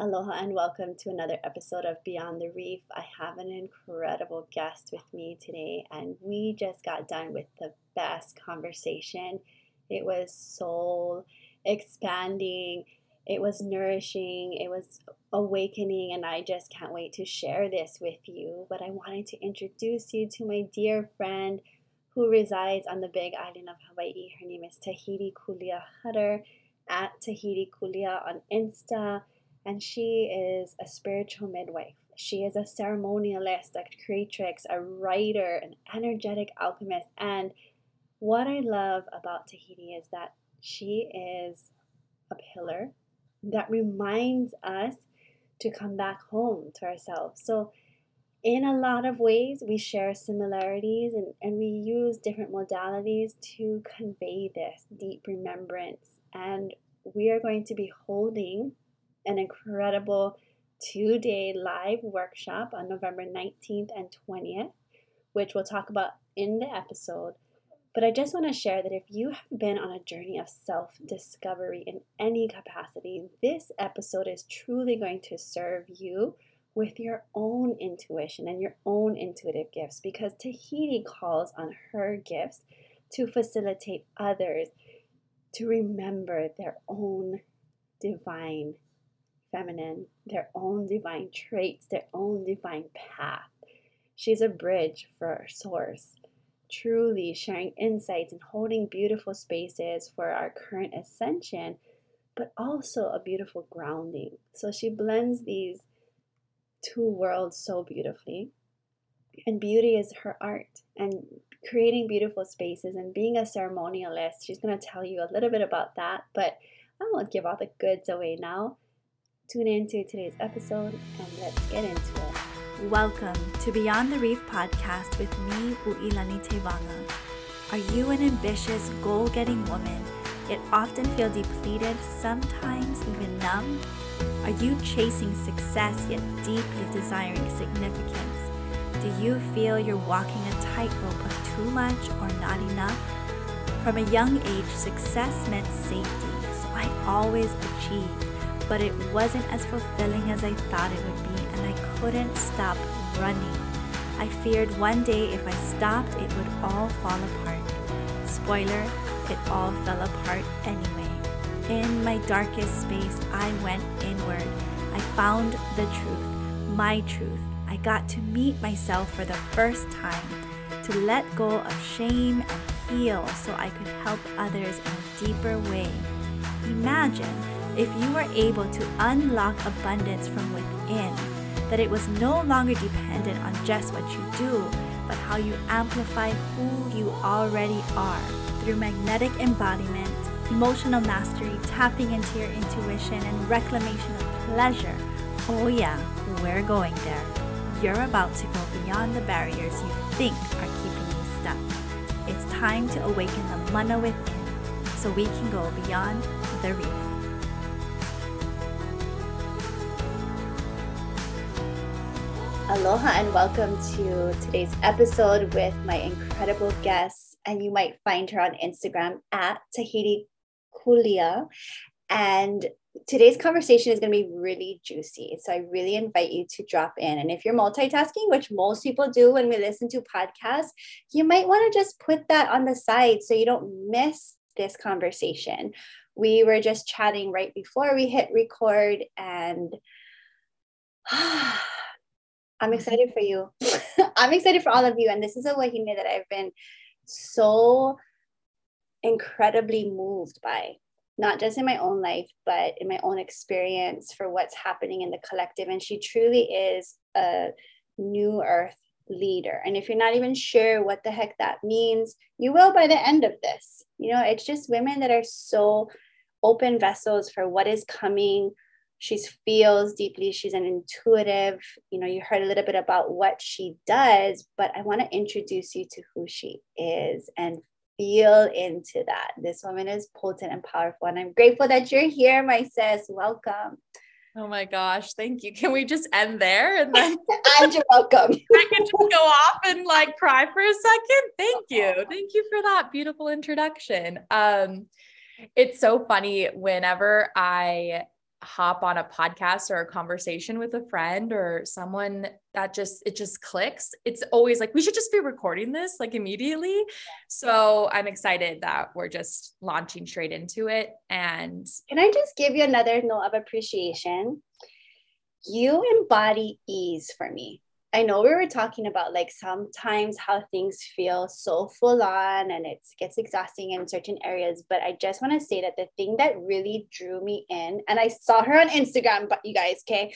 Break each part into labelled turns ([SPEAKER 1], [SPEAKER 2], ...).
[SPEAKER 1] Aloha and welcome to another episode of Beyond the Reef. I have an incredible guest with me today, and we just got done with the best conversation. It was soul expanding, it was nourishing, it was awakening, and I just can't wait to share this with you. But I wanted to introduce you to my dear friend who resides on the big island of Hawaii. Her name is Tahiti Kulia Hutter at Tahiti Kulia on Insta and she is a spiritual midwife. She is a ceremonialist, a creatrix, a writer, an energetic alchemist. And what I love about Tahiti is that she is a pillar that reminds us to come back home to ourselves. So, in a lot of ways, we share similarities and, and we use different modalities to convey this deep remembrance. And we are going to be holding an incredible two day live workshop on November 19th and 20th, which we'll talk about in the episode. But I just want to share that if you have been on a journey of self discovery in any capacity, this episode is truly going to serve you with your own intuition and your own intuitive gifts because Tahiti calls on her gifts to facilitate others to remember their own divine feminine, their own divine traits, their own divine path. She's a bridge for source, truly sharing insights and holding beautiful spaces for our current ascension, but also a beautiful grounding. So she blends these two worlds so beautifully. And beauty is her art and creating beautiful spaces and being a ceremonialist. She's going to tell you a little bit about that, but I won't give all the goods away now. Tune in to today's episode and let's get into it.
[SPEAKER 2] Welcome to Beyond the Reef podcast with me, Uilani Tevanga. Are you an ambitious, goal getting woman, yet often feel depleted, sometimes even numb? Are you chasing success, yet deeply desiring significance? Do you feel you're walking a tightrope of too much or not enough? From a young age, success meant safety, so I always achieved but it wasn't as fulfilling as I thought it would be, and I couldn't stop running. I feared one day if I stopped, it would all fall apart. Spoiler, it all fell apart anyway. In my darkest space, I went inward. I found the truth, my truth. I got to meet myself for the first time, to let go of shame and heal so I could help others in a deeper way. Imagine if you were able to unlock abundance from within, that it was no longer dependent on just what you do, but how you amplify who you already are through magnetic embodiment, emotional mastery, tapping into your intuition, and reclamation of pleasure. Oh, yeah, we're going there. You're about to go beyond the barriers you think are keeping you stuck. It's time to awaken the mana within so we can go beyond the reef.
[SPEAKER 1] Aloha and welcome to today's episode with my incredible guest. And you might find her on Instagram at Tahiti Kulia. And today's conversation is going to be really juicy. So I really invite you to drop in. And if you're multitasking, which most people do when we listen to podcasts, you might want to just put that on the side so you don't miss this conversation. We were just chatting right before we hit record and I'm mm-hmm. excited for you. I'm excited for all of you. And this is a wahine that I've been so incredibly moved by, not just in my own life, but in my own experience for what's happening in the collective. And she truly is a new earth leader. And if you're not even sure what the heck that means, you will by the end of this. You know, it's just women that are so open vessels for what is coming she feels deeply she's an intuitive you know you heard a little bit about what she does but i want to introduce you to who she is and feel into that this woman is potent and powerful and i'm grateful that you're here my sis welcome
[SPEAKER 3] Oh my gosh, thank you. Can we just end there and then
[SPEAKER 1] and you're welcome.
[SPEAKER 3] I can just go off and like cry for a second. Thank you. Thank you for that beautiful introduction. Um it's so funny whenever I hop on a podcast or a conversation with a friend or someone that just it just clicks it's always like we should just be recording this like immediately. So i'm excited that we're just launching straight into it. And
[SPEAKER 1] can i just give you another note of appreciation? You embody ease for me I know we were talking about like sometimes how things feel so full on and it gets exhausting in certain areas, but I just want to say that the thing that really drew me in, and I saw her on Instagram, but you guys, okay,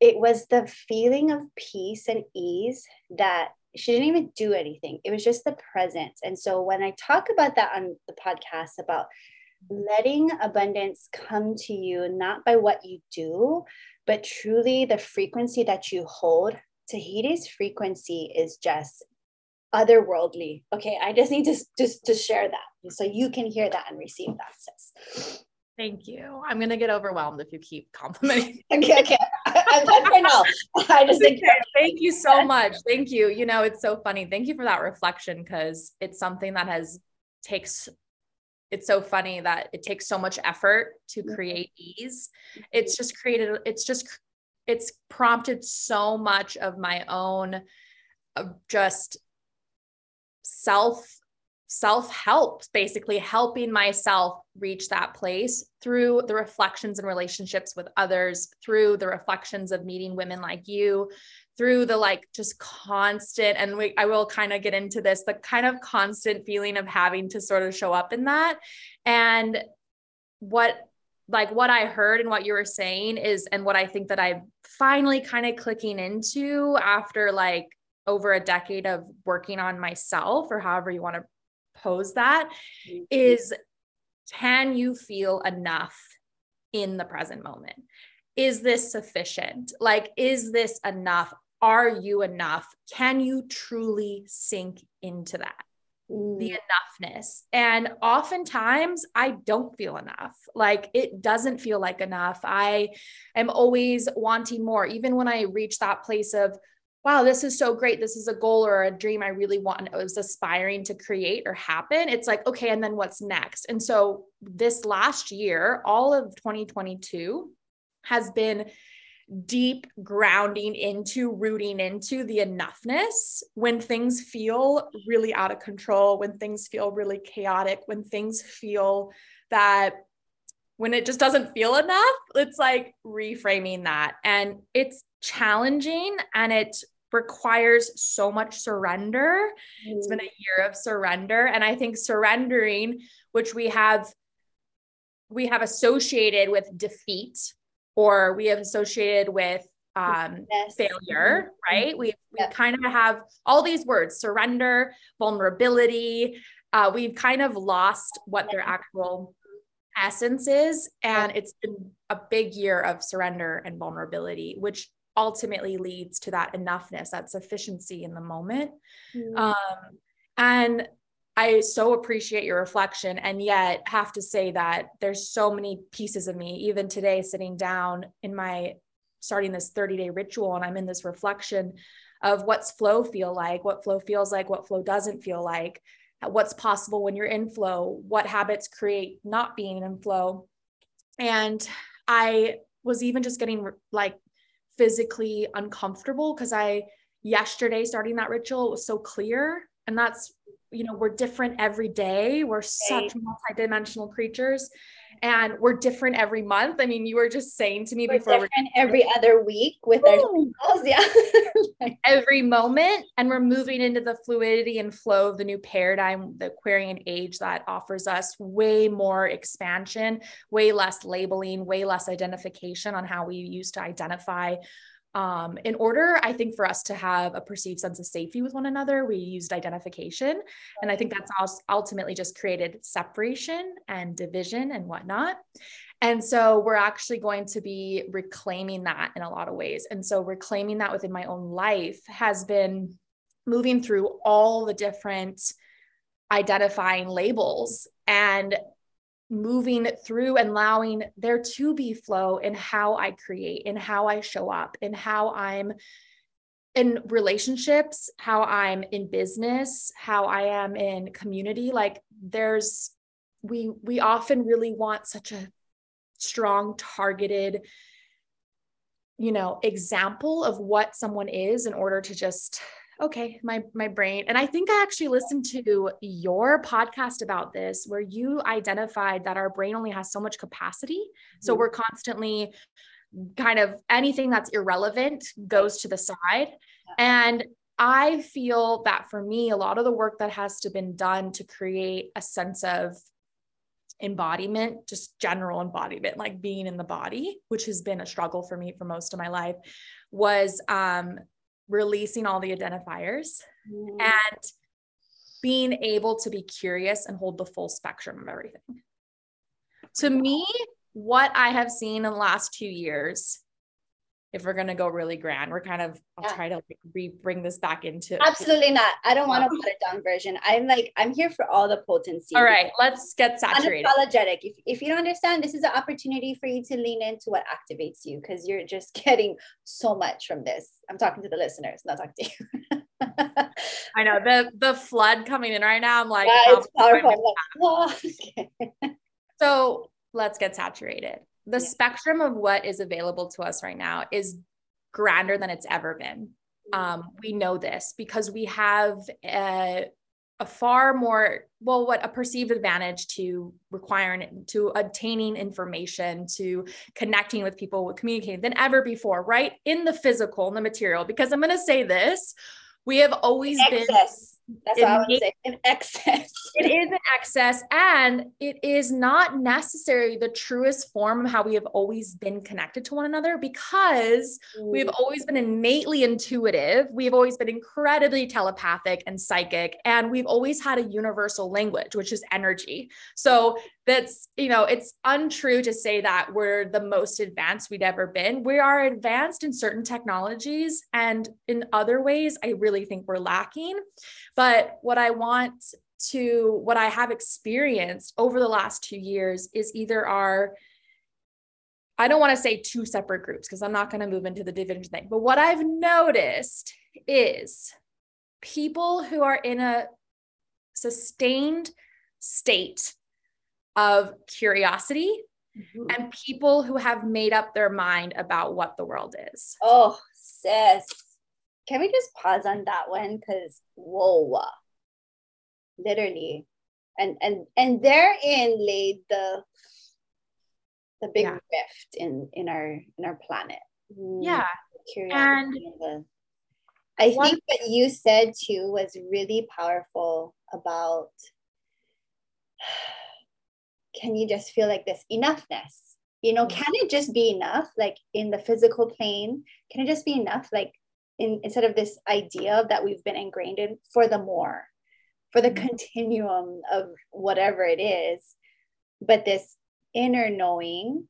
[SPEAKER 1] it was the feeling of peace and ease that she didn't even do anything. It was just the presence. And so when I talk about that on the podcast about letting abundance come to you, not by what you do, but truly the frequency that you hold Tahiti's frequency is just otherworldly. Okay, I just need to just to share that so you can hear that and receive that, sis.
[SPEAKER 3] Thank you. I'm gonna get overwhelmed if you keep complimenting.
[SPEAKER 1] okay, okay. I'm done for now. I just
[SPEAKER 3] okay. thank you so much. Thank you. You know, it's so funny. Thank you for that reflection because it's something that has takes it's so funny that it takes so much effort to mm-hmm. create ease. It's just created, it's just it's prompted so much of my own just self self help basically helping myself reach that place through the reflections and relationships with others through the reflections of meeting women like you through the like just constant and we, I will kind of get into this the kind of constant feeling of having to sort of show up in that. And what like what I heard and what you were saying is, and what I think that I'm finally kind of clicking into after like over a decade of working on myself, or however you want to pose that, is can you feel enough in the present moment? Is this sufficient? Like, is this enough? Are you enough? Can you truly sink into that? The mm. enoughness. And oftentimes I don't feel enough. Like it doesn't feel like enough. I am always wanting more, even when I reach that place of, wow, this is so great. This is a goal or a dream I really want. I was aspiring to create or happen. It's like, okay, and then what's next? And so this last year, all of 2022 has been deep grounding into rooting into the enoughness when things feel really out of control, when things feel really chaotic, when things feel that when it just doesn't feel enough, it's like reframing that. And it's challenging and it requires so much surrender. Mm. It's been a year of surrender. And I think surrendering, which we have we have associated with defeat or we have associated with um, yes. failure, mm-hmm. right? We, we kind of have all these words surrender, vulnerability. Uh, we've kind of lost what their actual essence is. And it's been a big year of surrender and vulnerability, which ultimately leads to that enoughness, that sufficiency in the moment. Mm-hmm. Um, and I so appreciate your reflection and yet have to say that there's so many pieces of me even today sitting down in my starting this 30 day ritual and I'm in this reflection of what's flow feel like, what flow feels like, what flow doesn't feel like, uh, what's possible when you're in flow, what habits create not being in flow. And I was even just getting like physically uncomfortable because I yesterday starting that ritual was so clear and that's you know, we're different every day. We're such multidimensional creatures and we're different every month. I mean, you were just saying to me
[SPEAKER 1] we're
[SPEAKER 3] before
[SPEAKER 1] different we're- every other week with our.
[SPEAKER 3] Yeah. every moment. And we're moving into the fluidity and flow of the new paradigm, the Aquarian age that offers us way more expansion, way less labeling, way less identification on how we used to identify um, in order, I think, for us to have a perceived sense of safety with one another, we used identification. And I think that's ultimately just created separation and division and whatnot. And so we're actually going to be reclaiming that in a lot of ways. And so reclaiming that within my own life has been moving through all the different identifying labels and moving through and allowing there to be flow in how I create, in how I show up, in how I'm in relationships, how I'm in business, how I am in community. Like there's we we often really want such a strong, targeted, you know, example of what someone is in order to just okay my my brain. And i think i actually listened to your podcast about this where you identified that our brain only has so much capacity. So mm-hmm. we're constantly kind of anything that's irrelevant goes to the side. And i feel that for me a lot of the work that has to been done to create a sense of embodiment just general embodiment like being in the body which has been a struggle for me for most of my life was um releasing all the identifiers mm. and being able to be curious and hold the full spectrum of everything. To me, what I have seen in the last two years if we're going to go really grand we're kind of i'll yeah. try to like re- bring this back into
[SPEAKER 1] absolutely not. I don't want to a watered down version. I'm like i'm here for all the potency.
[SPEAKER 3] All right let's get saturated.
[SPEAKER 1] Unapologetic. If, if you don't understand this is an opportunity for you to lean into what activates you because you're just getting so much from this. I'm talking to the listeners not talking to you.
[SPEAKER 3] I know the the flood coming in right now i'm like
[SPEAKER 1] yeah, it's oh, powerful.
[SPEAKER 3] oh, okay. so let's get saturated the yeah. spectrum of what is available to us right now is grander than it's ever been. Um, we know this because we have a, a, far more, well, what a perceived advantage to requiring, to obtaining information, to connecting with people, with communicating than ever before, right? In the physical, in the material. Because I'm going to say this, we have always Excess. been
[SPEAKER 1] that's what I would say. In excess.
[SPEAKER 3] it is an excess. And it is not necessarily the truest form of how we have always been connected to one another because mm. we've always been innately intuitive. We've always been incredibly telepathic and psychic. And we've always had a universal language, which is energy. So that's, you know, it's untrue to say that we're the most advanced we'd ever been. We are advanced in certain technologies. And in other ways, I really think we're lacking. But what I want to, what I have experienced over the last two years is either our, I don't want to say two separate groups because I'm not going to move into the division thing, but what I've noticed is people who are in a sustained state of curiosity mm-hmm. and people who have made up their mind about what the world is.
[SPEAKER 1] Oh, sis. Can we just pause on that one? Because whoa, literally. And and and therein laid the the big yeah. rift in in our in our planet.
[SPEAKER 3] Mm, yeah. and
[SPEAKER 1] the, I one, think what you said too was really powerful about can you just feel like this enoughness? You know, can it just be enough, like in the physical plane? Can it just be enough, like in, instead of this idea that we've been ingrained in for the more, for the mm-hmm. continuum of whatever it is? But this inner knowing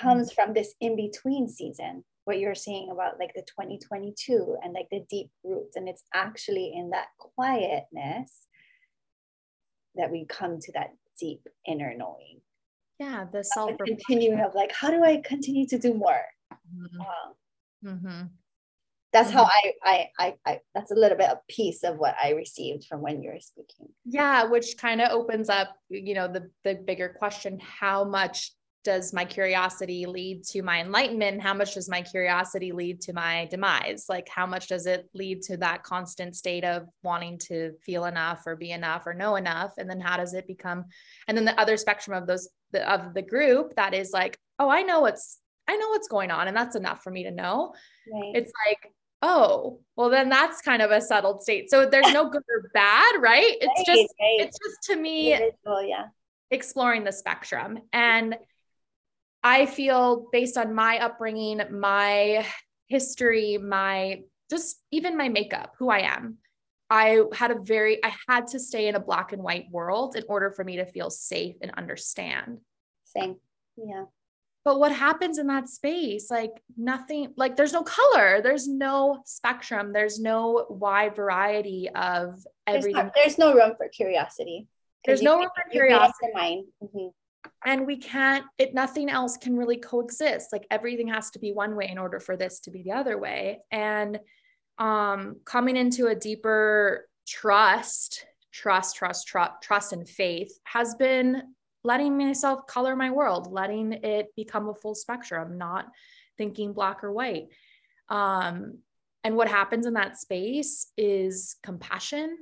[SPEAKER 1] comes mm-hmm. from this in between season what you're saying about like the 2022 and like the deep roots and it's actually in that quietness that we come to that deep inner knowing.
[SPEAKER 3] Yeah, the self
[SPEAKER 1] continuing of like, how do I continue to do more? Mm-hmm. mm-hmm. That's mm-hmm. how I, I, I, I, that's a little bit a piece of what I received from when you were speaking.
[SPEAKER 3] Yeah, which kind of opens up, you know, the the bigger question: How much does my curiosity lead to my enlightenment? How much does my curiosity lead to my demise? Like, how much does it lead to that constant state of wanting to feel enough or be enough or know enough? And then how does it become? And then the other spectrum of those the, of the group that is like, oh, I know what's I know what's going on, and that's enough for me to know. Right. It's like, oh, well, then that's kind of a settled state. So there's no good or bad, right? It's right, just right. it's just to me,
[SPEAKER 1] yeah,
[SPEAKER 3] exploring the spectrum and I feel based on my upbringing, my history, my just even my makeup, who I am, I had a very, I had to stay in a black and white world in order for me to feel safe and understand.
[SPEAKER 1] Same. Yeah.
[SPEAKER 3] But what happens in that space? Like nothing, like there's no color, there's no spectrum, there's no wide variety of everything. There's,
[SPEAKER 1] not, there's no room for curiosity.
[SPEAKER 3] There's no room for curiosity. Mm-hmm and we can't it nothing else can really coexist like everything has to be one way in order for this to be the other way and um coming into a deeper trust trust trust trust trust and faith has been letting myself color my world, letting it become a full spectrum, not thinking black or white. Um, and what happens in that space is compassion,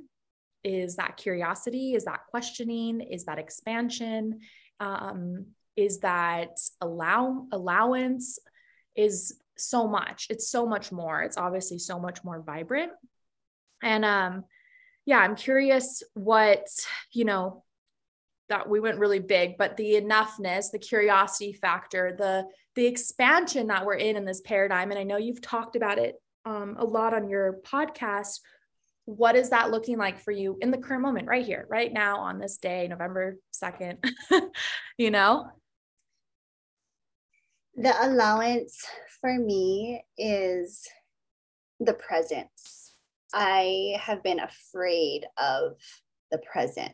[SPEAKER 3] is that curiosity, is that questioning, is that expansion, um, is that allow allowance, is so much. It's so much more. It's obviously so much more vibrant. And um, yeah, I'm curious what, you know, that we went really big, but the enoughness, the curiosity factor, the the expansion that we're in in this paradigm, and I know you've talked about it um, a lot on your podcast. What is that looking like for you in the current moment, right here, right now, on this day, November second? you know,
[SPEAKER 1] the allowance for me is the presence. I have been afraid of the present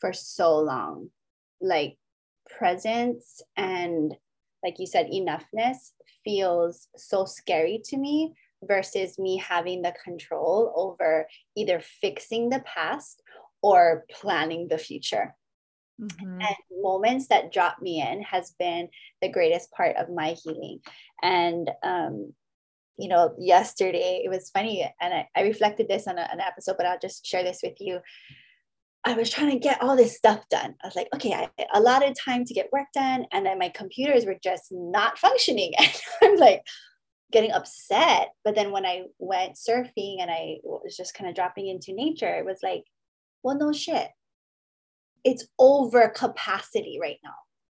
[SPEAKER 1] for so long. Like presence and, like you said, enoughness feels so scary to me versus me having the control over either fixing the past or planning the future. Mm-hmm. And moments that drop me in has been the greatest part of my healing. And, um, you know, yesterday it was funny, and I, I reflected this on a, an episode, but I'll just share this with you. I was trying to get all this stuff done. I was like, okay, I allotted time to get work done, and then my computers were just not functioning. And I'm like getting upset. But then when I went surfing and I was just kind of dropping into nature, it was like, well, no shit it's over capacity right now.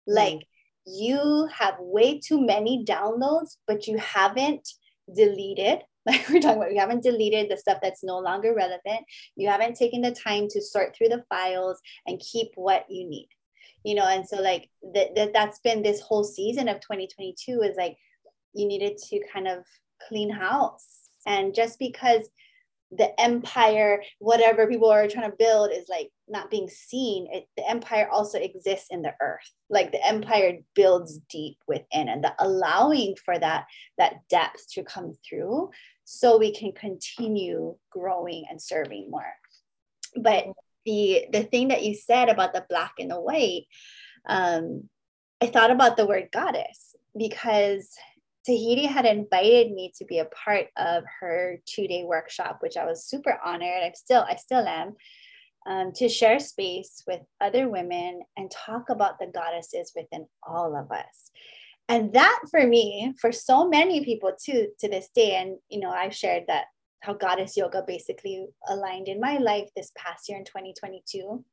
[SPEAKER 1] Mm. Like you have way too many downloads, but you haven't deleted. Like we're talking about, you haven't deleted the stuff that's no longer relevant. You haven't taken the time to sort through the files and keep what you need. You know, and so like that, that that's been this whole season of 2022 is like you needed to kind of clean house. And just because the empire, whatever people are trying to build, is like not being seen. It, the empire also exists in the earth. Like the empire builds deep within, and the allowing for that that depth to come through, so we can continue growing and serving more. But the the thing that you said about the black and the white, um, I thought about the word goddess because Tahiti had invited me to be a part of her two-day workshop, which I was super honored. I'm still, I still am, um, to share space with other women and talk about the goddesses within all of us. And that for me, for so many people too, to this day, and you know, I've shared that how goddess yoga basically aligned in my life this past year in 2022.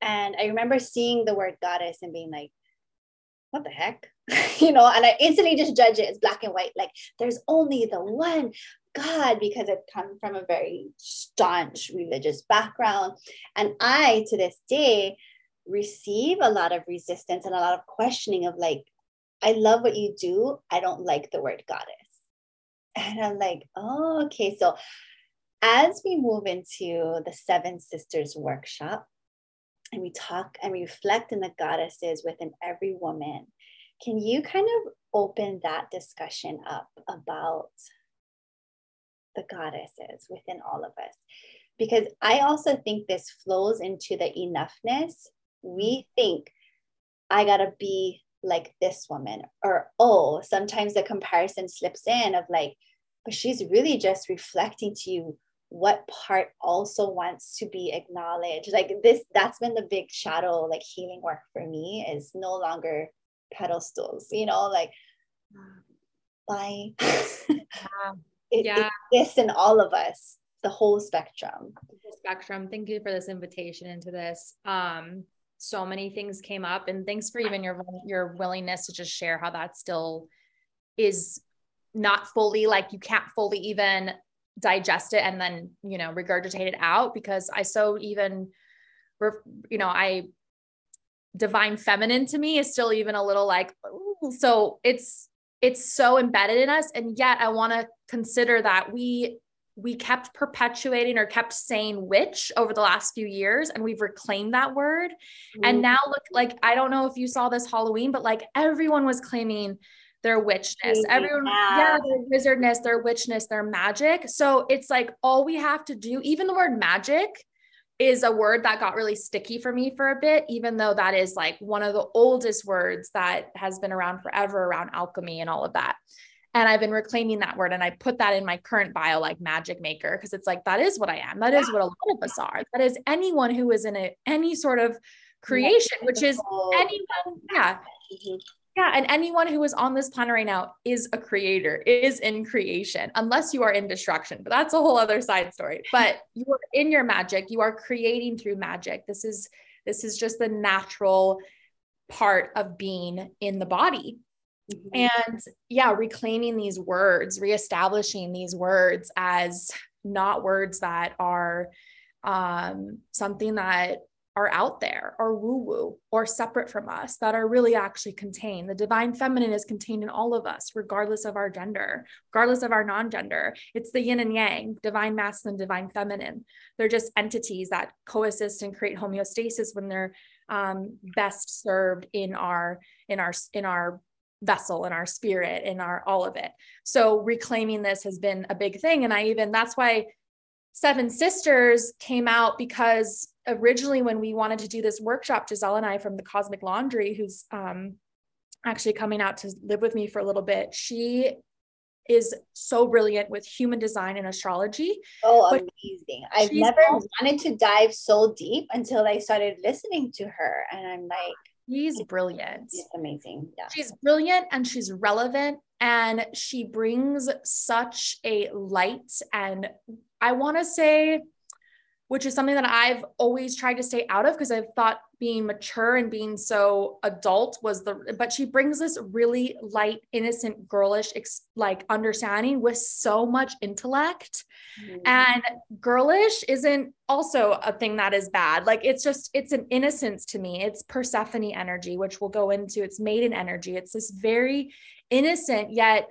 [SPEAKER 1] And I remember seeing the word goddess and being like, what the heck? you know, and I instantly just judge it as black and white. Like there's only the one God because I've come from a very staunch religious background. And I, to this day, receive a lot of resistance and a lot of questioning of like, I love what you do. I don't like the word goddess. And I'm like, oh, okay. So as we move into the Seven Sisters workshop, and we talk and reflect in the goddesses within every woman, can you kind of open that discussion up about the goddesses within all of us? Because I also think this flows into the enoughness. We think, I gotta be like this woman, or oh, sometimes the comparison slips in of like, but she's really just reflecting to you what part also wants to be acknowledged. Like this that's been the big shadow like healing work for me is no longer pedestals you know like bye. Yeah. it, yeah. it exists in all of us the whole spectrum.
[SPEAKER 3] The spectrum. Thank you for this invitation into this. Um so many things came up and thanks for even your your willingness to just share how that still is not fully like you can't fully even digest it and then you know regurgitate it out because i so even you know i divine feminine to me is still even a little like ooh. so it's it's so embedded in us and yet i want to consider that we we kept perpetuating or kept saying witch over the last few years and we've reclaimed that word mm-hmm. and now look like i don't know if you saw this halloween but like everyone was claiming their witchness. Everyone, yeah, their wizardness, their witchness, their magic. So it's like all we have to do, even the word magic, is a word that got really sticky for me for a bit, even though that is like one of the oldest words that has been around forever around alchemy and all of that. And I've been reclaiming that word and I put that in my current bio, like magic maker, because it's like, that is what I am. That is what a lot of us are. That is anyone who is in a, any sort of creation, which is anyone. Yeah. Mm-hmm. Yeah. And anyone who is on this planet right now is a creator, is in creation, unless you are in destruction. But that's a whole other side story. But you are in your magic. You are creating through magic. This is this is just the natural part of being in the body. Mm-hmm. And yeah, reclaiming these words, reestablishing these words as not words that are um, something that are out there or woo woo or separate from us that are really actually contained. The divine feminine is contained in all of us, regardless of our gender, regardless of our non gender. It's the yin and yang, divine masculine, divine feminine. They're just entities that coexist and create homeostasis when they're um, best served in our in our in our vessel in our spirit in our all of it so reclaiming this has been a big thing and i even that's why seven sisters came out because originally when we wanted to do this workshop giselle and i from the cosmic laundry who's um, actually coming out to live with me for a little bit she is so brilliant with human design and astrology.
[SPEAKER 1] Oh, amazing. I've never wanted to dive so deep until I started listening to her. And I'm like,
[SPEAKER 3] She's brilliant.
[SPEAKER 1] She's amazing. Yeah.
[SPEAKER 3] She's brilliant and she's relevant and she brings such a light and I want to say which is something that I've always tried to stay out of because I've thought being mature and being so adult was the but she brings this really light innocent girlish like understanding with so much intellect. Mm-hmm. and girlish isn't also a thing that is bad. Like it's just it's an innocence to me. It's persephone energy which we'll go into. It's maiden energy. It's this very innocent yet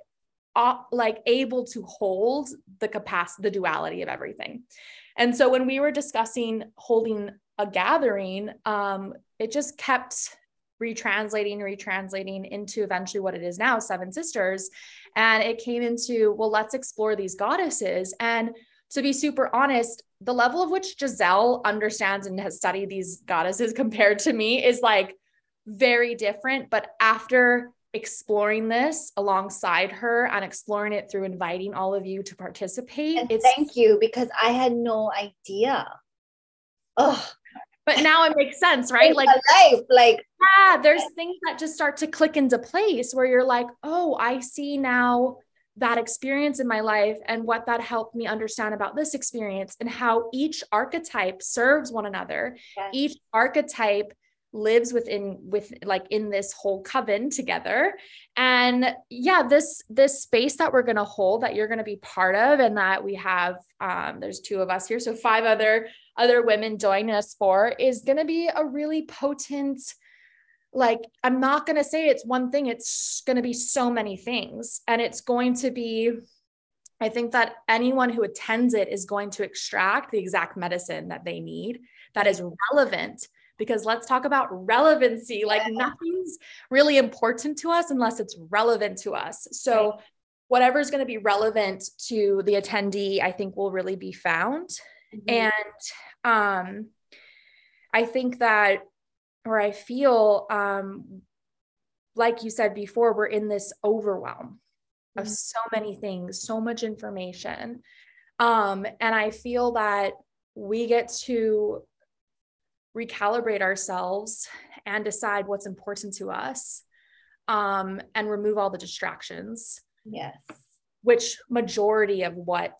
[SPEAKER 3] uh, like able to hold the capacity the duality of everything and so when we were discussing holding a gathering, um, it just kept retranslating, retranslating into eventually what it is now, Seven Sisters. And it came into, well, let's explore these goddesses. And to be super honest, the level of which Giselle understands and has studied these goddesses compared to me is like very different. But after exploring this alongside her and exploring it through inviting all of you to participate.
[SPEAKER 1] And thank you because I had no idea. Oh,
[SPEAKER 3] but now it makes sense, right?
[SPEAKER 1] like life, like
[SPEAKER 3] yeah, there's things that just start to click into place where you're like, oh, I see now that experience in my life and what that helped me understand about this experience and how each archetype serves one another. Yes. Each archetype lives within with like in this whole coven together. And yeah this this space that we're going to hold that you're going to be part of and that we have um there's two of us here so five other other women joining us for is going to be a really potent like i'm not going to say it's one thing it's going to be so many things. And it's going to be i think that anyone who attends it is going to extract the exact medicine that they need that is relevant because let's talk about relevancy. Like nothing's really important to us unless it's relevant to us. So, right. whatever's going to be relevant to the attendee, I think will really be found. Mm-hmm. And um, I think that, or I feel, um, like you said before, we're in this overwhelm mm-hmm. of so many things, so much information. Um, and I feel that we get to recalibrate ourselves and decide what's important to us um, and remove all the distractions.
[SPEAKER 1] Yes.
[SPEAKER 3] Which majority of what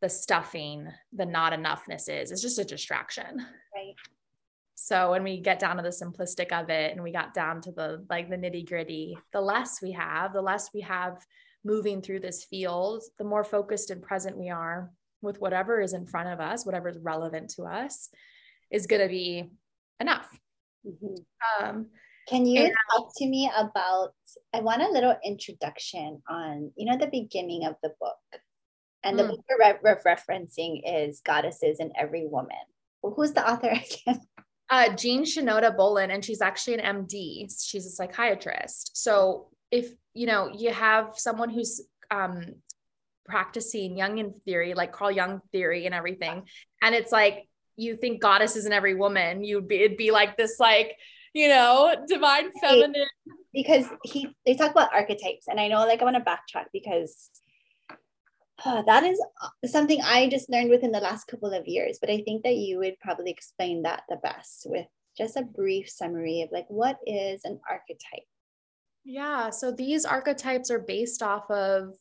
[SPEAKER 3] the stuffing, the not enoughness is, is just a distraction.
[SPEAKER 1] Right.
[SPEAKER 3] So when we get down to the simplistic of it and we got down to the like the nitty gritty, the less we have, the less we have moving through this field, the more focused and present we are with whatever is in front of us, whatever is relevant to us is going to be enough. Mm-hmm. Um,
[SPEAKER 1] Can you and- talk to me about? I want a little introduction on, you know, the beginning of the book. And the mm. book we're, re- referencing is Goddesses in Every Woman. Well, who's the author again?
[SPEAKER 3] Uh, Jean Shinoda Bolen, and she's actually an MD. She's a psychiatrist. So if you know you have someone who's um, practicing Jungian theory, like Carl Jung theory and everything, and it's like you think goddesses in every woman, you'd be it'd be like this like, you know, divine feminine.
[SPEAKER 1] Because he they talk about archetypes, and I know like I want to backtrack because uh, that is uh, something I just learned within the last couple of years. But I think that you would probably explain that the best with just a brief summary of like what is an archetype.
[SPEAKER 3] Yeah, so these archetypes are based off of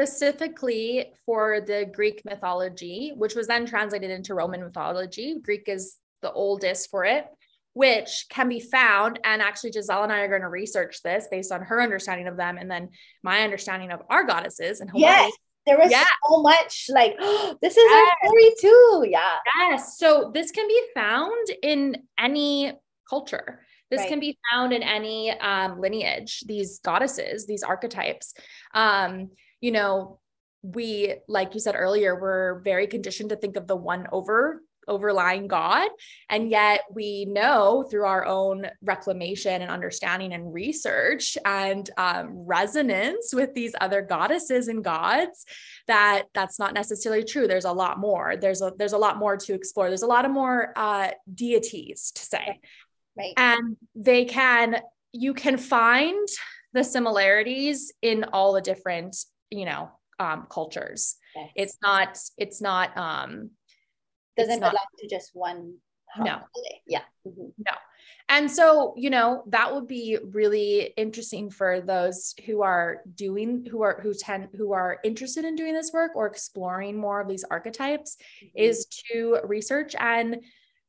[SPEAKER 3] specifically for the Greek mythology, which was then translated into Roman mythology. Greek is the oldest for it, which can be found. And actually, Giselle and I are going to research this based on her understanding of them and then my understanding of our goddesses and Hawaii.
[SPEAKER 1] Yes. There was so much like, oh, this is yes. our story too. Yeah.
[SPEAKER 3] Yes. So this can be found in any culture. This right. can be found in any um, lineage, these goddesses, these archetypes. Um, you know, we, like you said earlier, we're very conditioned to think of the one over overlying God. And yet we know through our own reclamation and understanding and research and um, resonance with these other goddesses and gods that that's not necessarily true. There's a lot more. There's a there's a lot more to explore. There's a lot of more uh, deities to say.
[SPEAKER 1] Right.
[SPEAKER 3] And they can you can find the similarities in all the different you know um, cultures yes. it's not it's not um
[SPEAKER 1] doesn't not, belong to just one
[SPEAKER 3] no
[SPEAKER 1] yeah
[SPEAKER 3] mm-hmm. no and so you know that would be really interesting for those who are doing who are who tend who are interested in doing this work or exploring more of these archetypes mm-hmm. is to research and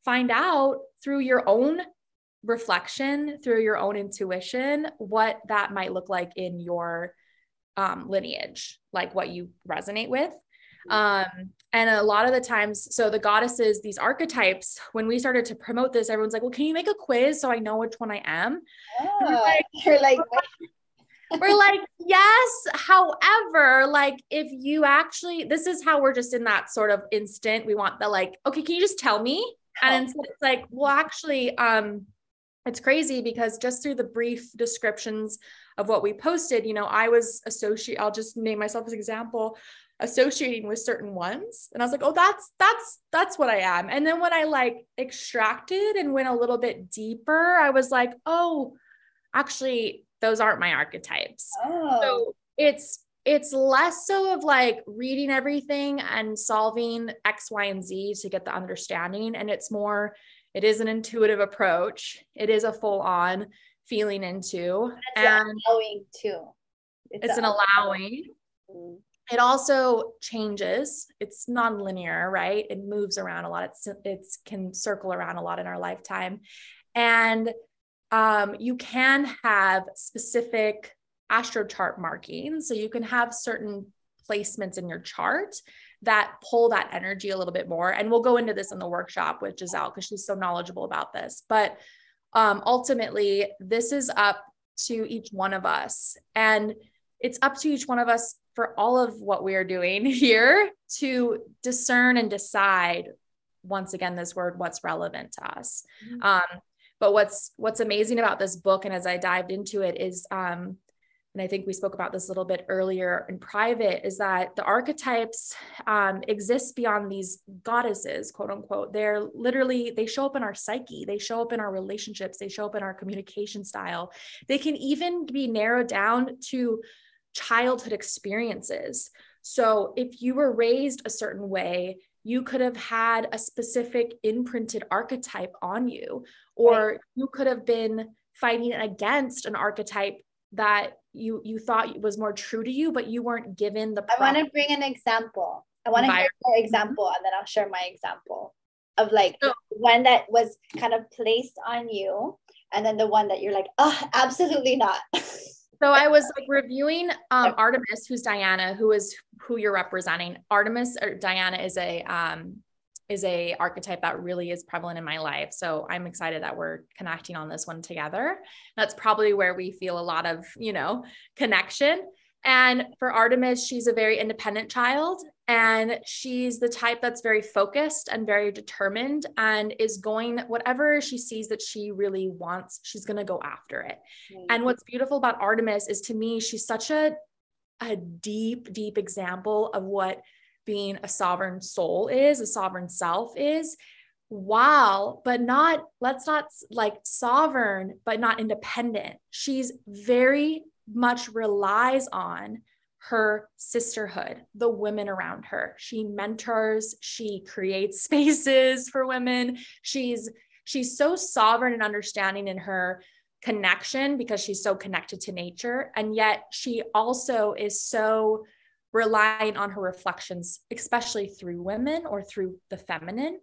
[SPEAKER 3] find out through your own reflection through your own intuition what that might look like in your um, lineage, like what you resonate with. Um, and a lot of the times, so the goddesses, these archetypes, when we started to promote this, everyone's like, well, can you make a quiz so I know which one I am?
[SPEAKER 1] Oh, we're like, you're like,
[SPEAKER 3] we're like, yes. However, like if you actually, this is how we're just in that sort of instant. We want the like, okay, can you just tell me? And it's like, well, actually, um, it's crazy because just through the brief descriptions of what we posted, you know, I was associate, I'll just name myself as example, associating with certain ones. And I was like, oh, that's that's that's what I am. And then when I like extracted and went a little bit deeper, I was like, oh, actually, those aren't my archetypes.
[SPEAKER 1] Oh.
[SPEAKER 3] So it's it's less so of like reading everything and solving X, Y, and Z to get the understanding. And it's more, it is an intuitive approach. It is a full on feeling into.
[SPEAKER 1] It's and allowing too.
[SPEAKER 3] It's, it's an allowing. It also changes. It's non-linear, right? It moves around a lot. It's it's can circle around a lot in our lifetime. And um, you can have specific astro chart markings. So you can have certain placements in your chart that pull that energy a little bit more. And we'll go into this in the workshop with Giselle because she's so knowledgeable about this. But um, ultimately, this is up to each one of us. And it's up to each one of us for all of what we are doing here to discern and decide once again this word what's relevant to us mm-hmm. um, but what's what's amazing about this book and as i dived into it is um, and I think we spoke about this a little bit earlier in private, is that the archetypes um, exist beyond these goddesses, quote unquote. They're literally, they show up in our psyche, they show up in our relationships, they show up in our communication style. They can even be narrowed down to childhood experiences. So if you were raised a certain way, you could have had a specific imprinted archetype on you, or right. you could have been fighting against an archetype that you you thought was more true to you but you weren't given the
[SPEAKER 1] i want to bring an example. I want to hear your example and then i'll share my example of like so, one that was kind of placed on you and then the one that you're like oh absolutely not.
[SPEAKER 3] So i was like reviewing um, artemis who's diana who is who you're representing. Artemis or diana is a um is a archetype that really is prevalent in my life. So I'm excited that we're connecting on this one together. That's probably where we feel a lot of, you know, connection. And for Artemis, she's a very independent child and she's the type that's very focused and very determined and is going whatever she sees that she really wants, she's going to go after it. Mm-hmm. And what's beautiful about Artemis is to me she's such a a deep deep example of what being a sovereign soul is, a sovereign self is, while, but not, let's not like sovereign, but not independent. She's very much relies on her sisterhood, the women around her. She mentors, she creates spaces for women. She's she's so sovereign and understanding in her connection because she's so connected to nature and yet she also is so relying on her reflections especially through women or through the feminine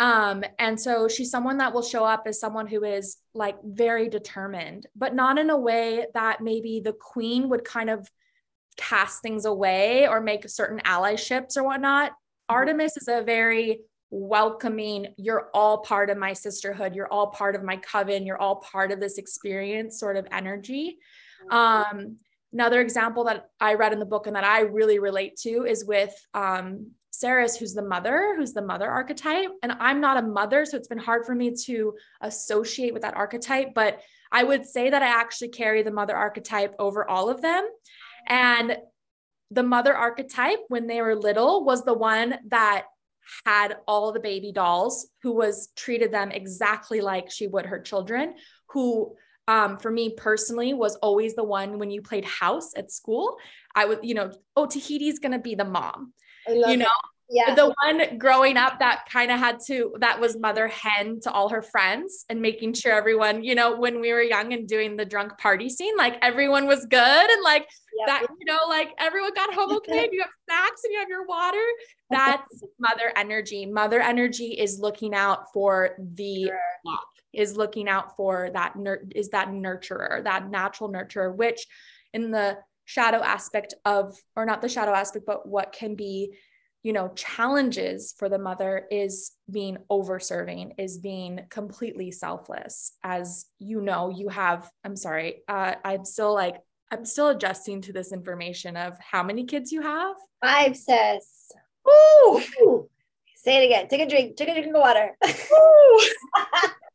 [SPEAKER 3] um, and so she's someone that will show up as someone who is like very determined, but not in a way that maybe the queen would kind of cast things away or make certain allyships or whatnot. Mm-hmm. Artemis is a very welcoming, you're all part of my sisterhood, you're all part of my coven, you're all part of this experience sort of energy. Mm-hmm. Um, another example that I read in the book and that I really relate to is with um, who's the mother, who's the mother archetype. And I'm not a mother, so it's been hard for me to associate with that archetype. But I would say that I actually carry the mother archetype over all of them. And the mother archetype, when they were little, was the one that had all the baby dolls, who was treated them exactly like she would her children, who um, for me personally was always the one when you played house at school. I would, you know, oh, Tahiti's going to be the mom you know yeah. the one growing up that kind of had to that was mother hen to all her friends and making sure everyone you know when we were young and doing the drunk party scene like everyone was good and like yep. that you know like everyone got home okay you have snacks and you have your water that's mother energy mother energy is looking out for the sure. Is looking out for that nur- is that nurturer that natural nurturer which in the shadow aspect of or not the shadow aspect but what can be you know challenges for the mother is being over serving is being completely selfless. As you know you have i'm sorry uh, i'm still like i'm still adjusting to this information of how many kids you have.
[SPEAKER 1] Five sis. Ooh. Ooh. say it again. Take a drink. Take a drink of water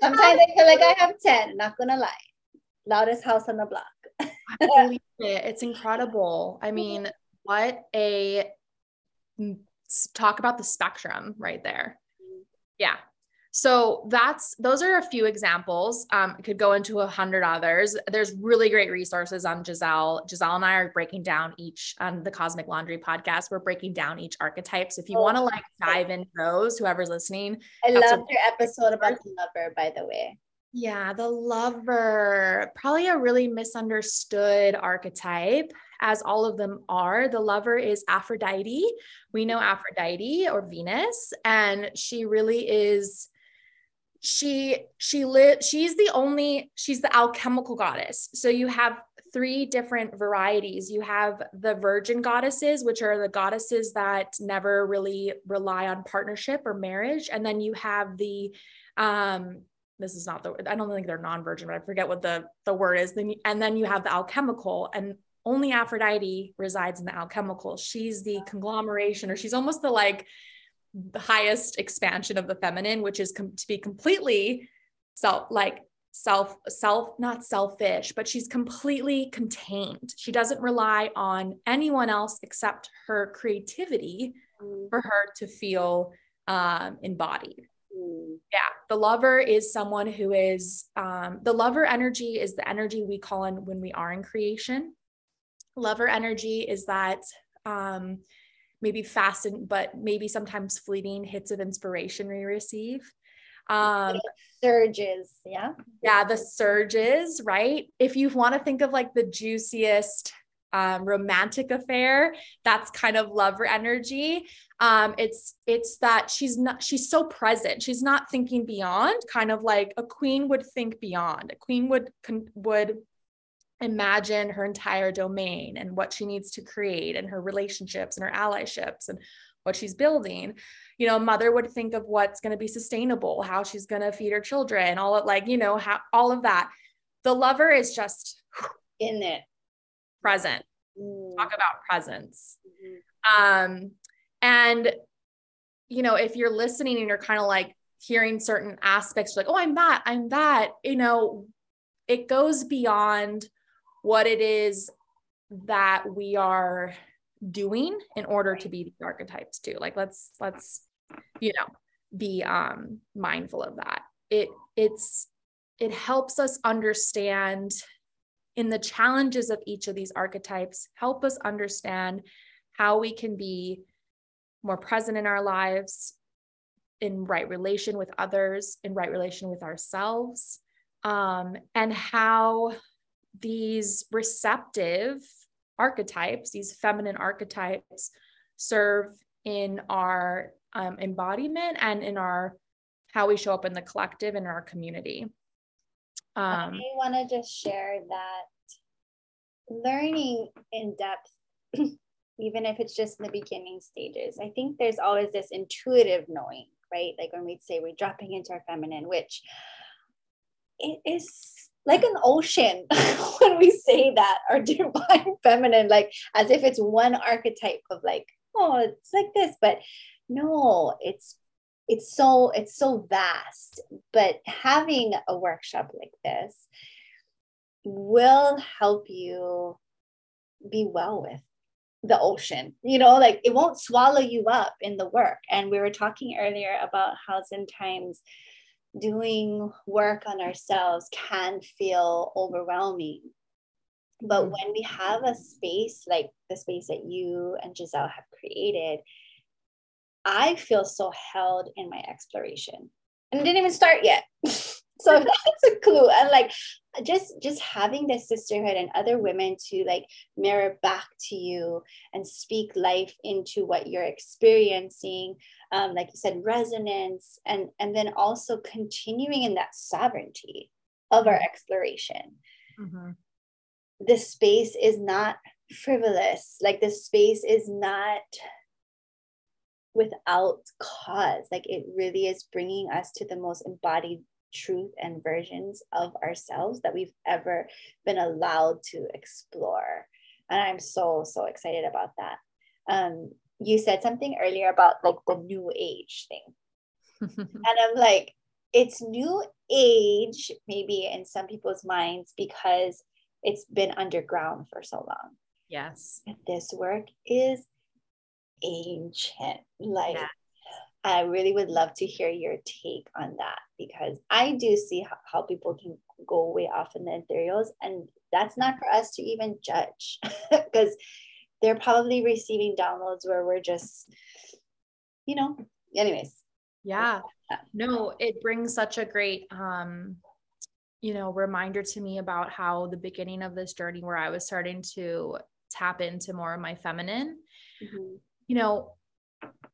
[SPEAKER 1] sometimes i feel like i have 10 not gonna lie loudest house on the block
[SPEAKER 3] I believe it. It's incredible. I mm-hmm. mean, what a mm, talk about the spectrum right there. Mm-hmm. Yeah. So that's those are a few examples. Um, could go into a hundred others. There's really great resources on Giselle. Giselle and I are breaking down each on um, the Cosmic Laundry podcast. We're breaking down each archetype. So if you oh, want to like dive in those, whoever's listening,
[SPEAKER 1] I love your episode about the lover, by the way.
[SPEAKER 3] Yeah, the lover, probably a really misunderstood archetype, as all of them are. The lover is Aphrodite. We know Aphrodite or Venus, and she really is. She she lit. She's the only. She's the alchemical goddess. So you have three different varieties. You have the virgin goddesses, which are the goddesses that never really rely on partnership or marriage, and then you have the um this is not the I don't think they're non-virgin, but I forget what the the word is. Then and then you have the alchemical, and only Aphrodite resides in the alchemical. She's the conglomeration, or she's almost the like highest expansion of the feminine, which is com- to be completely self like self self not selfish but she's completely contained she doesn't rely on anyone else except her creativity mm. for her to feel um, embodied yeah, the lover is someone who is um, the lover energy is the energy we call in when we are in creation. Lover energy is that um, maybe fast and but maybe sometimes fleeting hits of inspiration we receive.
[SPEAKER 1] Um, surges, yeah.
[SPEAKER 3] Yeah, the surges, right? If you want to think of like the juiciest um, romantic affair that's kind of lover energy um, it's it's that she's not she's so present she's not thinking beyond kind of like a queen would think beyond a queen would would imagine her entire domain and what she needs to create and her relationships and her allyships and what she's building you know mother would think of what's going to be sustainable how she's going to feed her children all of like you know how all of that the lover is just
[SPEAKER 1] in it
[SPEAKER 3] present. Mm. Talk about presence. Mm-hmm. Um, and you know, if you're listening and you're kind of like hearing certain aspects, like, oh, I'm that, I'm that, you know, it goes beyond what it is that we are doing in order to be the archetypes too. Like let's let's you know be um mindful of that. It it's it helps us understand in the challenges of each of these archetypes, help us understand how we can be more present in our lives, in right relation with others, in right relation with ourselves, um, and how these receptive archetypes, these feminine archetypes, serve in our um, embodiment and in our how we show up in the collective and in our community.
[SPEAKER 1] Um, I want to just share that learning in depth, even if it's just in the beginning stages, I think there's always this intuitive knowing, right? Like when we'd say we're dropping into our feminine, which it is like an ocean when we say that our divine feminine like as if it's one archetype of like oh it's like this but no it's it's so it's so vast. But having a workshop like this will help you be well with the ocean you know like it won't swallow you up in the work. And we were talking earlier about how sometimes doing work on ourselves can feel overwhelming. But mm-hmm. when we have a space like the space that you and Giselle have created, I feel so held in my exploration. And it didn't even start yet. so that's a clue. And like just just having this sisterhood and other women to like mirror back to you and speak life into what you're experiencing um, like you said resonance and and then also continuing in that sovereignty of our exploration mm-hmm. this space is not frivolous like this space is not without cause like it really is bringing us to the most embodied truth and versions of ourselves that we've ever been allowed to explore and i'm so so excited about that um, you said something earlier about like the new age thing. and I'm like, it's new age, maybe in some people's minds, because it's been underground for so long.
[SPEAKER 3] Yes.
[SPEAKER 1] But this work is ancient. Like, yeah. I really would love to hear your take on that because I do see how, how people can go way off in the ethereals, and that's not for us to even judge because they're probably receiving downloads where we're just, you know, anyways.
[SPEAKER 3] Yeah. No, it brings such a great um you know reminder to me about how the beginning of this journey where I was starting to tap into more of my feminine. Mm-hmm. You know,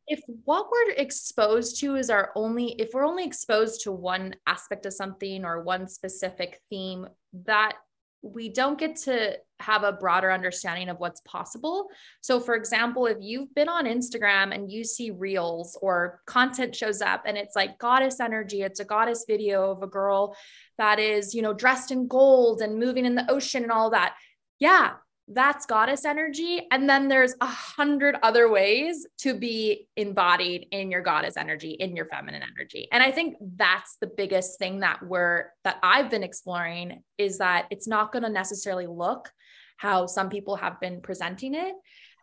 [SPEAKER 3] if what we're exposed to is our only if we're only exposed to one aspect of something or one specific theme that we don't get to have a broader understanding of what's possible. So, for example, if you've been on Instagram and you see reels or content shows up and it's like goddess energy, it's a goddess video of a girl that is, you know, dressed in gold and moving in the ocean and all that. Yeah, that's goddess energy. And then there's a hundred other ways to be embodied in your goddess energy, in your feminine energy. And I think that's the biggest thing that we're, that I've been exploring is that it's not going to necessarily look how some people have been presenting it.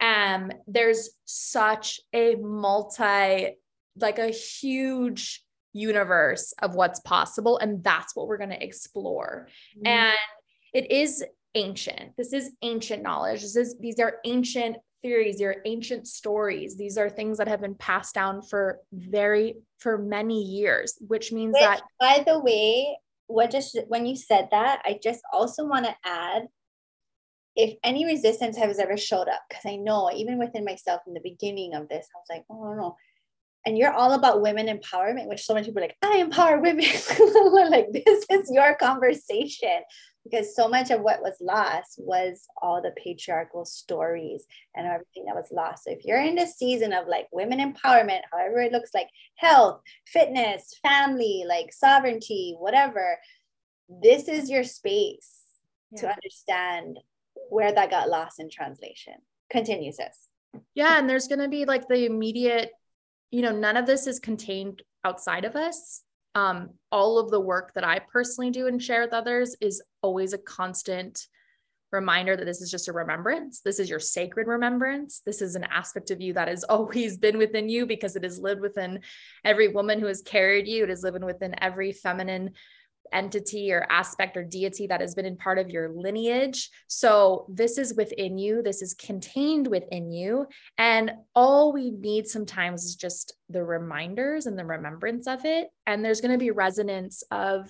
[SPEAKER 3] Um, there's such a multi, like a huge universe of what's possible. And that's what we're going to explore. Mm-hmm. And it is ancient. This is ancient knowledge. This is these are ancient theories, these are ancient stories. These are things that have been passed down for very for many years, which means which, that
[SPEAKER 1] by the way, what just when you said that, I just also want to add if any resistance has ever showed up, because I know even within myself in the beginning of this, I was like, oh no. And you're all about women empowerment, which so many people are like, I empower women. like, this is your conversation because so much of what was lost was all the patriarchal stories and everything that was lost. So if you're in the season of like women empowerment, however it looks like health, fitness, family, like sovereignty, whatever, this is your space yeah. to understand where that got lost in translation. Continue, sis.
[SPEAKER 3] Yeah, and there's going to be like the immediate, you know, none of this is contained outside of us um, all of the work that I personally do and share with others is always a constant reminder that this is just a remembrance. This is your sacred remembrance. This is an aspect of you that has always been within you because it has lived within every woman who has carried you. It is living within every feminine entity or aspect or deity that has been in part of your lineage. So this is within you, this is contained within you. And all we need sometimes is just the reminders and the remembrance of it. And there's going to be resonance of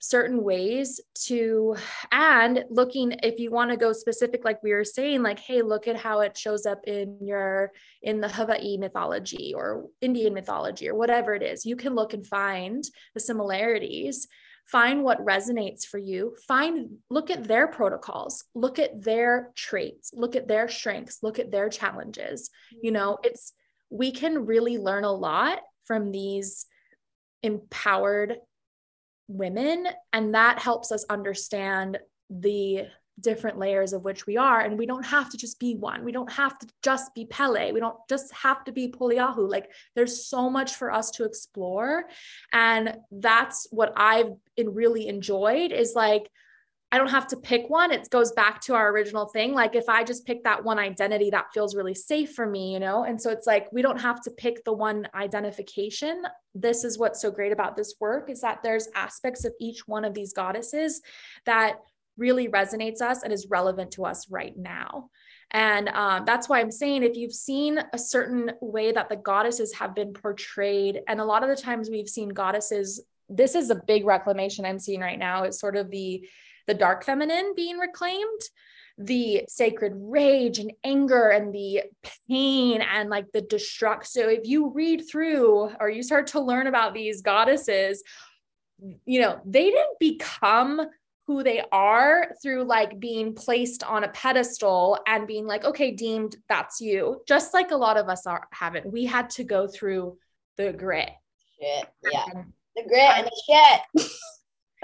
[SPEAKER 3] certain ways to and looking if you want to go specific like we were saying like hey look at how it shows up in your in the hawaii mythology or indian mythology or whatever it is. You can look and find the similarities. Find what resonates for you. Find look at their protocols. Look at their traits. Look at their strengths. Look at their challenges. You mm-hmm. know it's we can really learn a lot from these empowered women. And that helps us understand the different layers of which we are. And we don't have to just be one. We don't have to just be Pele. We don't just have to be Poliahu. Like there's so much for us to explore. And that's what I've really enjoyed is like, I don't have to pick one. It goes back to our original thing. Like if I just pick that one identity, that feels really safe for me, you know? And so it's like we don't have to pick the one identification. This is what's so great about this work is that there's aspects of each one of these goddesses that really resonates us and is relevant to us right now. And um, that's why I'm saying if you've seen a certain way that the goddesses have been portrayed, and a lot of the times we've seen goddesses, this is a big reclamation I'm seeing right now, It's sort of the the dark feminine being reclaimed the sacred rage and anger and the pain and like the destruct. So if you read through or you start to learn about these goddesses, you know, they didn't become who they are through like being placed on a pedestal and being like, okay, deemed that's you. Just like a lot of us are haven't. We had to go through the grit.
[SPEAKER 1] Shit. Yeah. Um, the grit and the shit.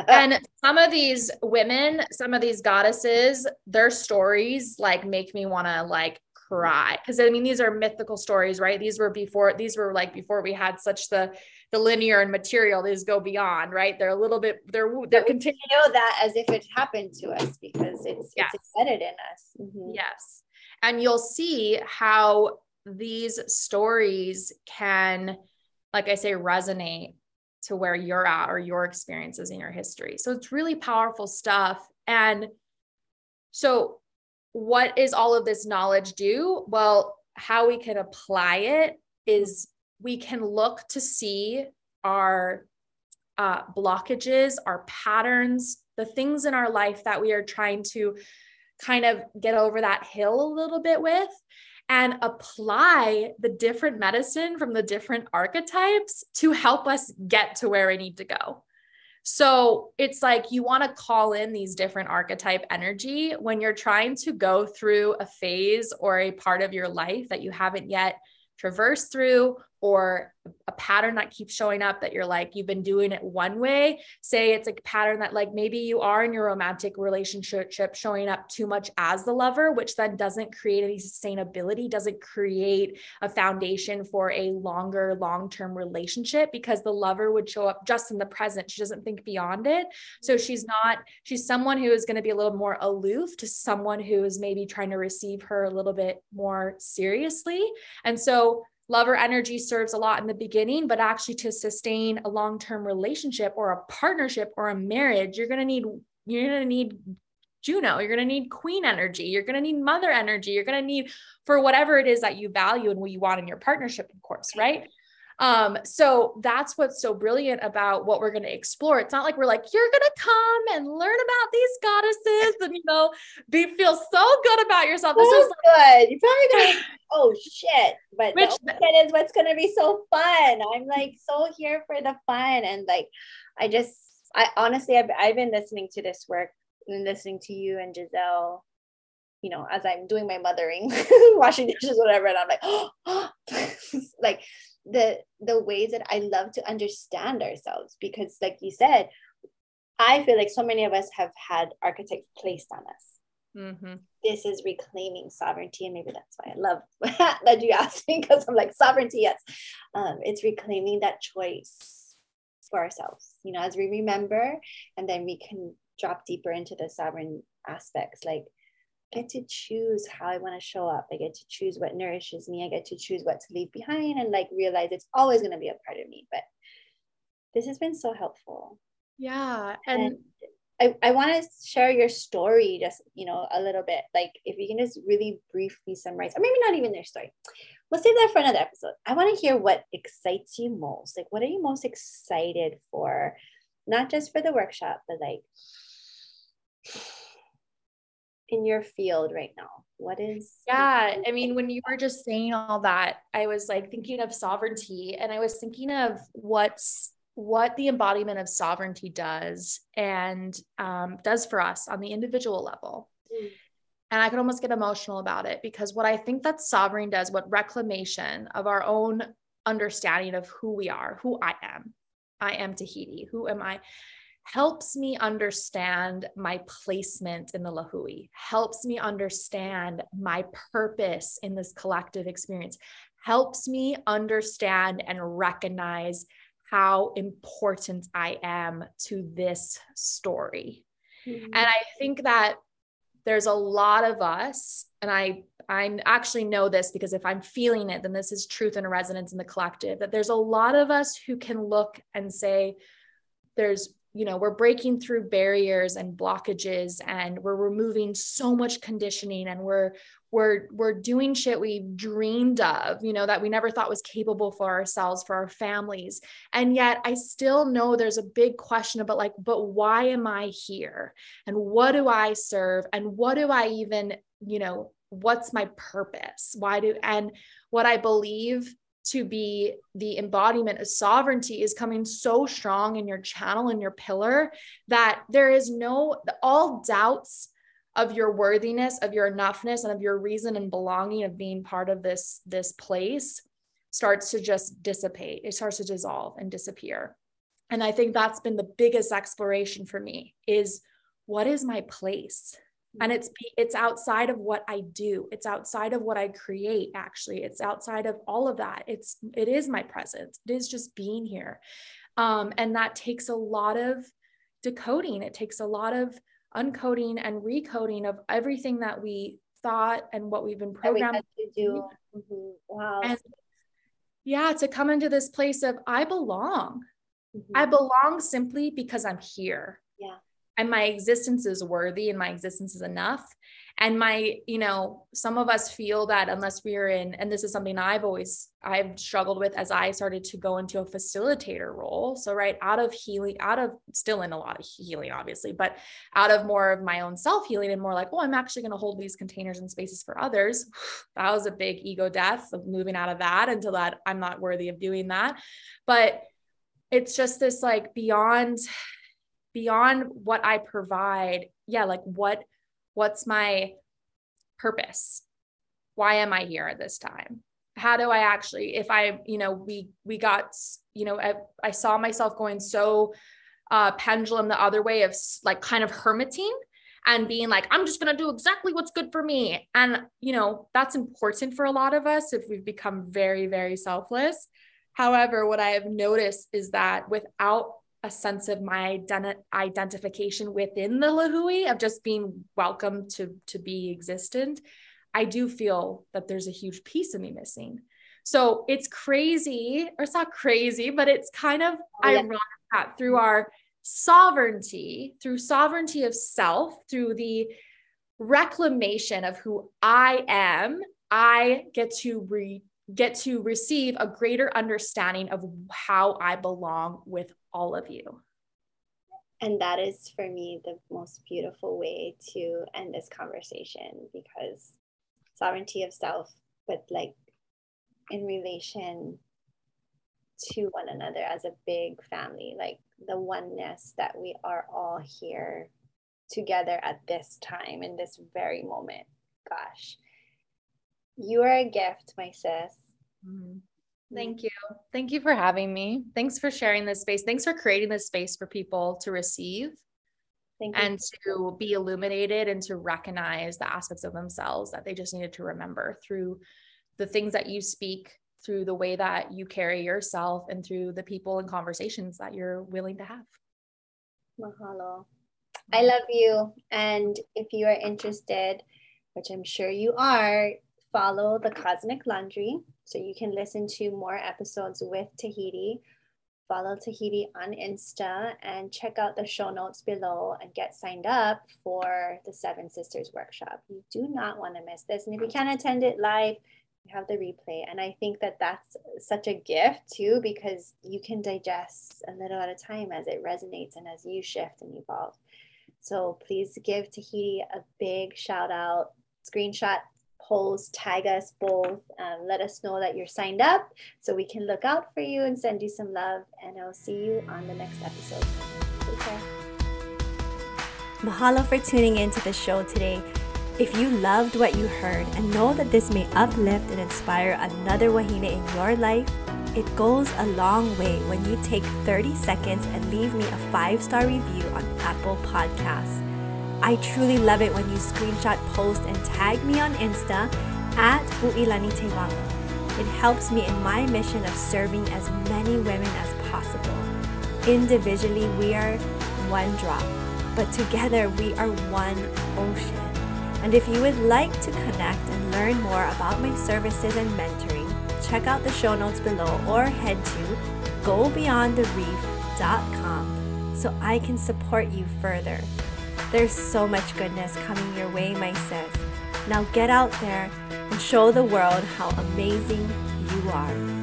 [SPEAKER 3] and some of these women, some of these goddesses, their stories like make me want to like cry because I mean these are mythical stories, right? These were before these were like before we had such the the linear and material. These go beyond, right? They're a little bit they're they're continuing.
[SPEAKER 1] know that as if it happened to us because it's yes. it's embedded in us.
[SPEAKER 3] Mm-hmm. Yes, and you'll see how these stories can, like I say, resonate to where you're at or your experiences in your history. So it's really powerful stuff. And so, what is all of this knowledge do? Well, how we can apply it is we can look to see our uh, blockages, our patterns, the things in our life that we are trying to kind of get over that hill a little bit with and apply the different medicine from the different archetypes to help us get to where we need to go. So it's like you want to call in these different archetype energy when you're trying to go through a phase or a part of your life that you haven't yet traversed through or a pattern that keeps showing up that you're like you've been doing it one way. Say it's a pattern that like maybe you are in your romantic relationship showing up too much as the lover which then doesn't create any sustainability doesn't create a foundation for a longer long-term relationship because the lover would show up just in the present. She doesn't think beyond it. So mm-hmm. she's not she's someone who is going to be a little more aloof to someone who is maybe trying to receive her a little bit more seriously. And so lover energy serves a lot in the beginning, but actually to sustain a long-term relationship or a partnership or a marriage, you're going to need you're going to need Juno, you're going to need queen energy, you're going to need mother energy, you're going to need for whatever it is that you value and what you want in your partnership, of course, right? Um, so that's what's so brilliant about what we're going to explore. It's not like we're like, you're going to come and learn about these goddesses and, you know, be feel so good about yourself.
[SPEAKER 1] This so is good. You're probably going to, oh shit. But Which, the is what's going to be so fun. I'm like so here for the fun. And like, I just, I honestly, I've, I've been listening to this work and listening to you and Giselle you know, as I'm doing my mothering, washing dishes, whatever, and I'm like, oh, like the the ways that I love to understand ourselves because like you said I feel like so many of us have had archetypes placed on us mm-hmm. this is reclaiming sovereignty and maybe that's why I love that you asked me because I'm like sovereignty yes um, it's reclaiming that choice for ourselves you know as we remember and then we can drop deeper into the sovereign aspects like I get to choose how I want to show up. I get to choose what nourishes me. I get to choose what to leave behind and like realize it's always going to be a part of me. But this has been so helpful.
[SPEAKER 3] Yeah.
[SPEAKER 1] And, and I, I want to share your story just, you know, a little bit. Like if you can just really briefly summarize, or maybe not even their story. We'll save that for another episode. I want to hear what excites you most. Like what are you most excited for? Not just for the workshop, but like in your field right now? What is
[SPEAKER 3] Yeah, I mean when you were just saying all that, I was like thinking of sovereignty and I was thinking of what's what the embodiment of sovereignty does and um, does for us on the individual level. Mm. And I could almost get emotional about it because what I think that sovereign does, what reclamation of our own understanding of who we are, who I am. I am Tahiti. Who am I? Helps me understand my placement in the Lahui, helps me understand my purpose in this collective experience, helps me understand and recognize how important I am to this story. Mm-hmm. And I think that there's a lot of us, and I I actually know this because if I'm feeling it, then this is truth and resonance in the collective. That there's a lot of us who can look and say, there's you know we're breaking through barriers and blockages and we're removing so much conditioning and we're we're we're doing shit we dreamed of you know that we never thought was capable for ourselves for our families. And yet i still know there's a big question about like but why am i here? And what do i serve? And what do i even you know what's my purpose? Why do and what i believe to be the embodiment of sovereignty is coming so strong in your channel and your pillar that there is no all doubts of your worthiness of your enoughness and of your reason and belonging of being part of this this place starts to just dissipate. It starts to dissolve and disappear. And i think that's been the biggest exploration for me is what is my place and it's it's outside of what i do. It's outside of what i create actually. It's outside of all of that. It's it is my presence. It is just being here. Um, and that takes a lot of decoding. It takes a lot of uncoding and recoding of everything that we thought and what we've been programmed to do. mm-hmm. wow. And yeah to come into this place of i belong. Mm-hmm. i belong simply because i'm here.
[SPEAKER 1] Yeah
[SPEAKER 3] and my existence is worthy and my existence is enough. And my you know some of us feel that unless we're in and this is something i've always i've struggled with as i started to go into a facilitator role. So right out of healing out of still in a lot of healing obviously but out of more of my own self healing and more like oh i'm actually going to hold these containers and spaces for others. That was a big ego death of moving out of that until that i'm not worthy of doing that. But it's just this like beyond beyond what I provide, yeah, like what what's my purpose? Why am I here at this time? How do I actually if I, you know, we we got, you know, I, I saw myself going so uh pendulum the other way of like kind of hermiting and being like i'm just going to do exactly what's good for me and you know that's important for a lot of us if we've become very very selfless however what i have noticed is that without a sense of my ident- identification within the lahui of just being welcome to to be existent i do feel that there's a huge piece of me missing so it's crazy or it's not crazy but it's kind of oh, yeah. ironic that through our sovereignty through sovereignty of self through the reclamation of who i am i get to re- get to receive a greater understanding of how I belong with all of you.
[SPEAKER 1] And that is for me the most beautiful way to end this conversation because sovereignty of self, but like in relation to one another as a big family, like the oneness that we are all here together at this time in this very moment. Gosh, you are a gift, my sis.
[SPEAKER 3] Mm-hmm. Thank you. Thank you for having me. Thanks for sharing this space. Thanks for creating this space for people to receive and to be illuminated and to recognize the aspects of themselves that they just needed to remember through the things that you speak, through the way that you carry yourself, and through the people and conversations that you're willing to have.
[SPEAKER 1] Mahalo. I love you. And if you are interested, which I'm sure you are, follow the Cosmic Laundry so you can listen to more episodes with Tahiti. Follow Tahiti on Insta and check out the show notes below and get signed up for the Seven Sisters workshop. You do not want to miss this. And if you can't attend it live, you have the replay. And I think that that's such a gift too, because you can digest a little at a time as it resonates and as you shift and evolve. So please give Tahiti a big shout out, screenshot post, tag us both, um, let us know that you're signed up so we can look out for you and send you some love. And I'll see you on the next episode. Take care.
[SPEAKER 2] Mahalo for tuning in to the show today. If you loved what you heard and know that this may uplift and inspire another Wahine in your life, it goes a long way when you take 30 seconds and leave me a five star review on Apple Podcasts. I truly love it when you screenshot, post, and tag me on Insta at Uilani Tewanga. It helps me in my mission of serving as many women as possible. Individually, we are one drop, but together we are one ocean. And if you would like to connect and learn more about my services and mentoring, check out the show notes below or head to gobeyondthereef.com so I can support you further. There's so much goodness coming your way, my sis. Now get out there and show the world how amazing you are.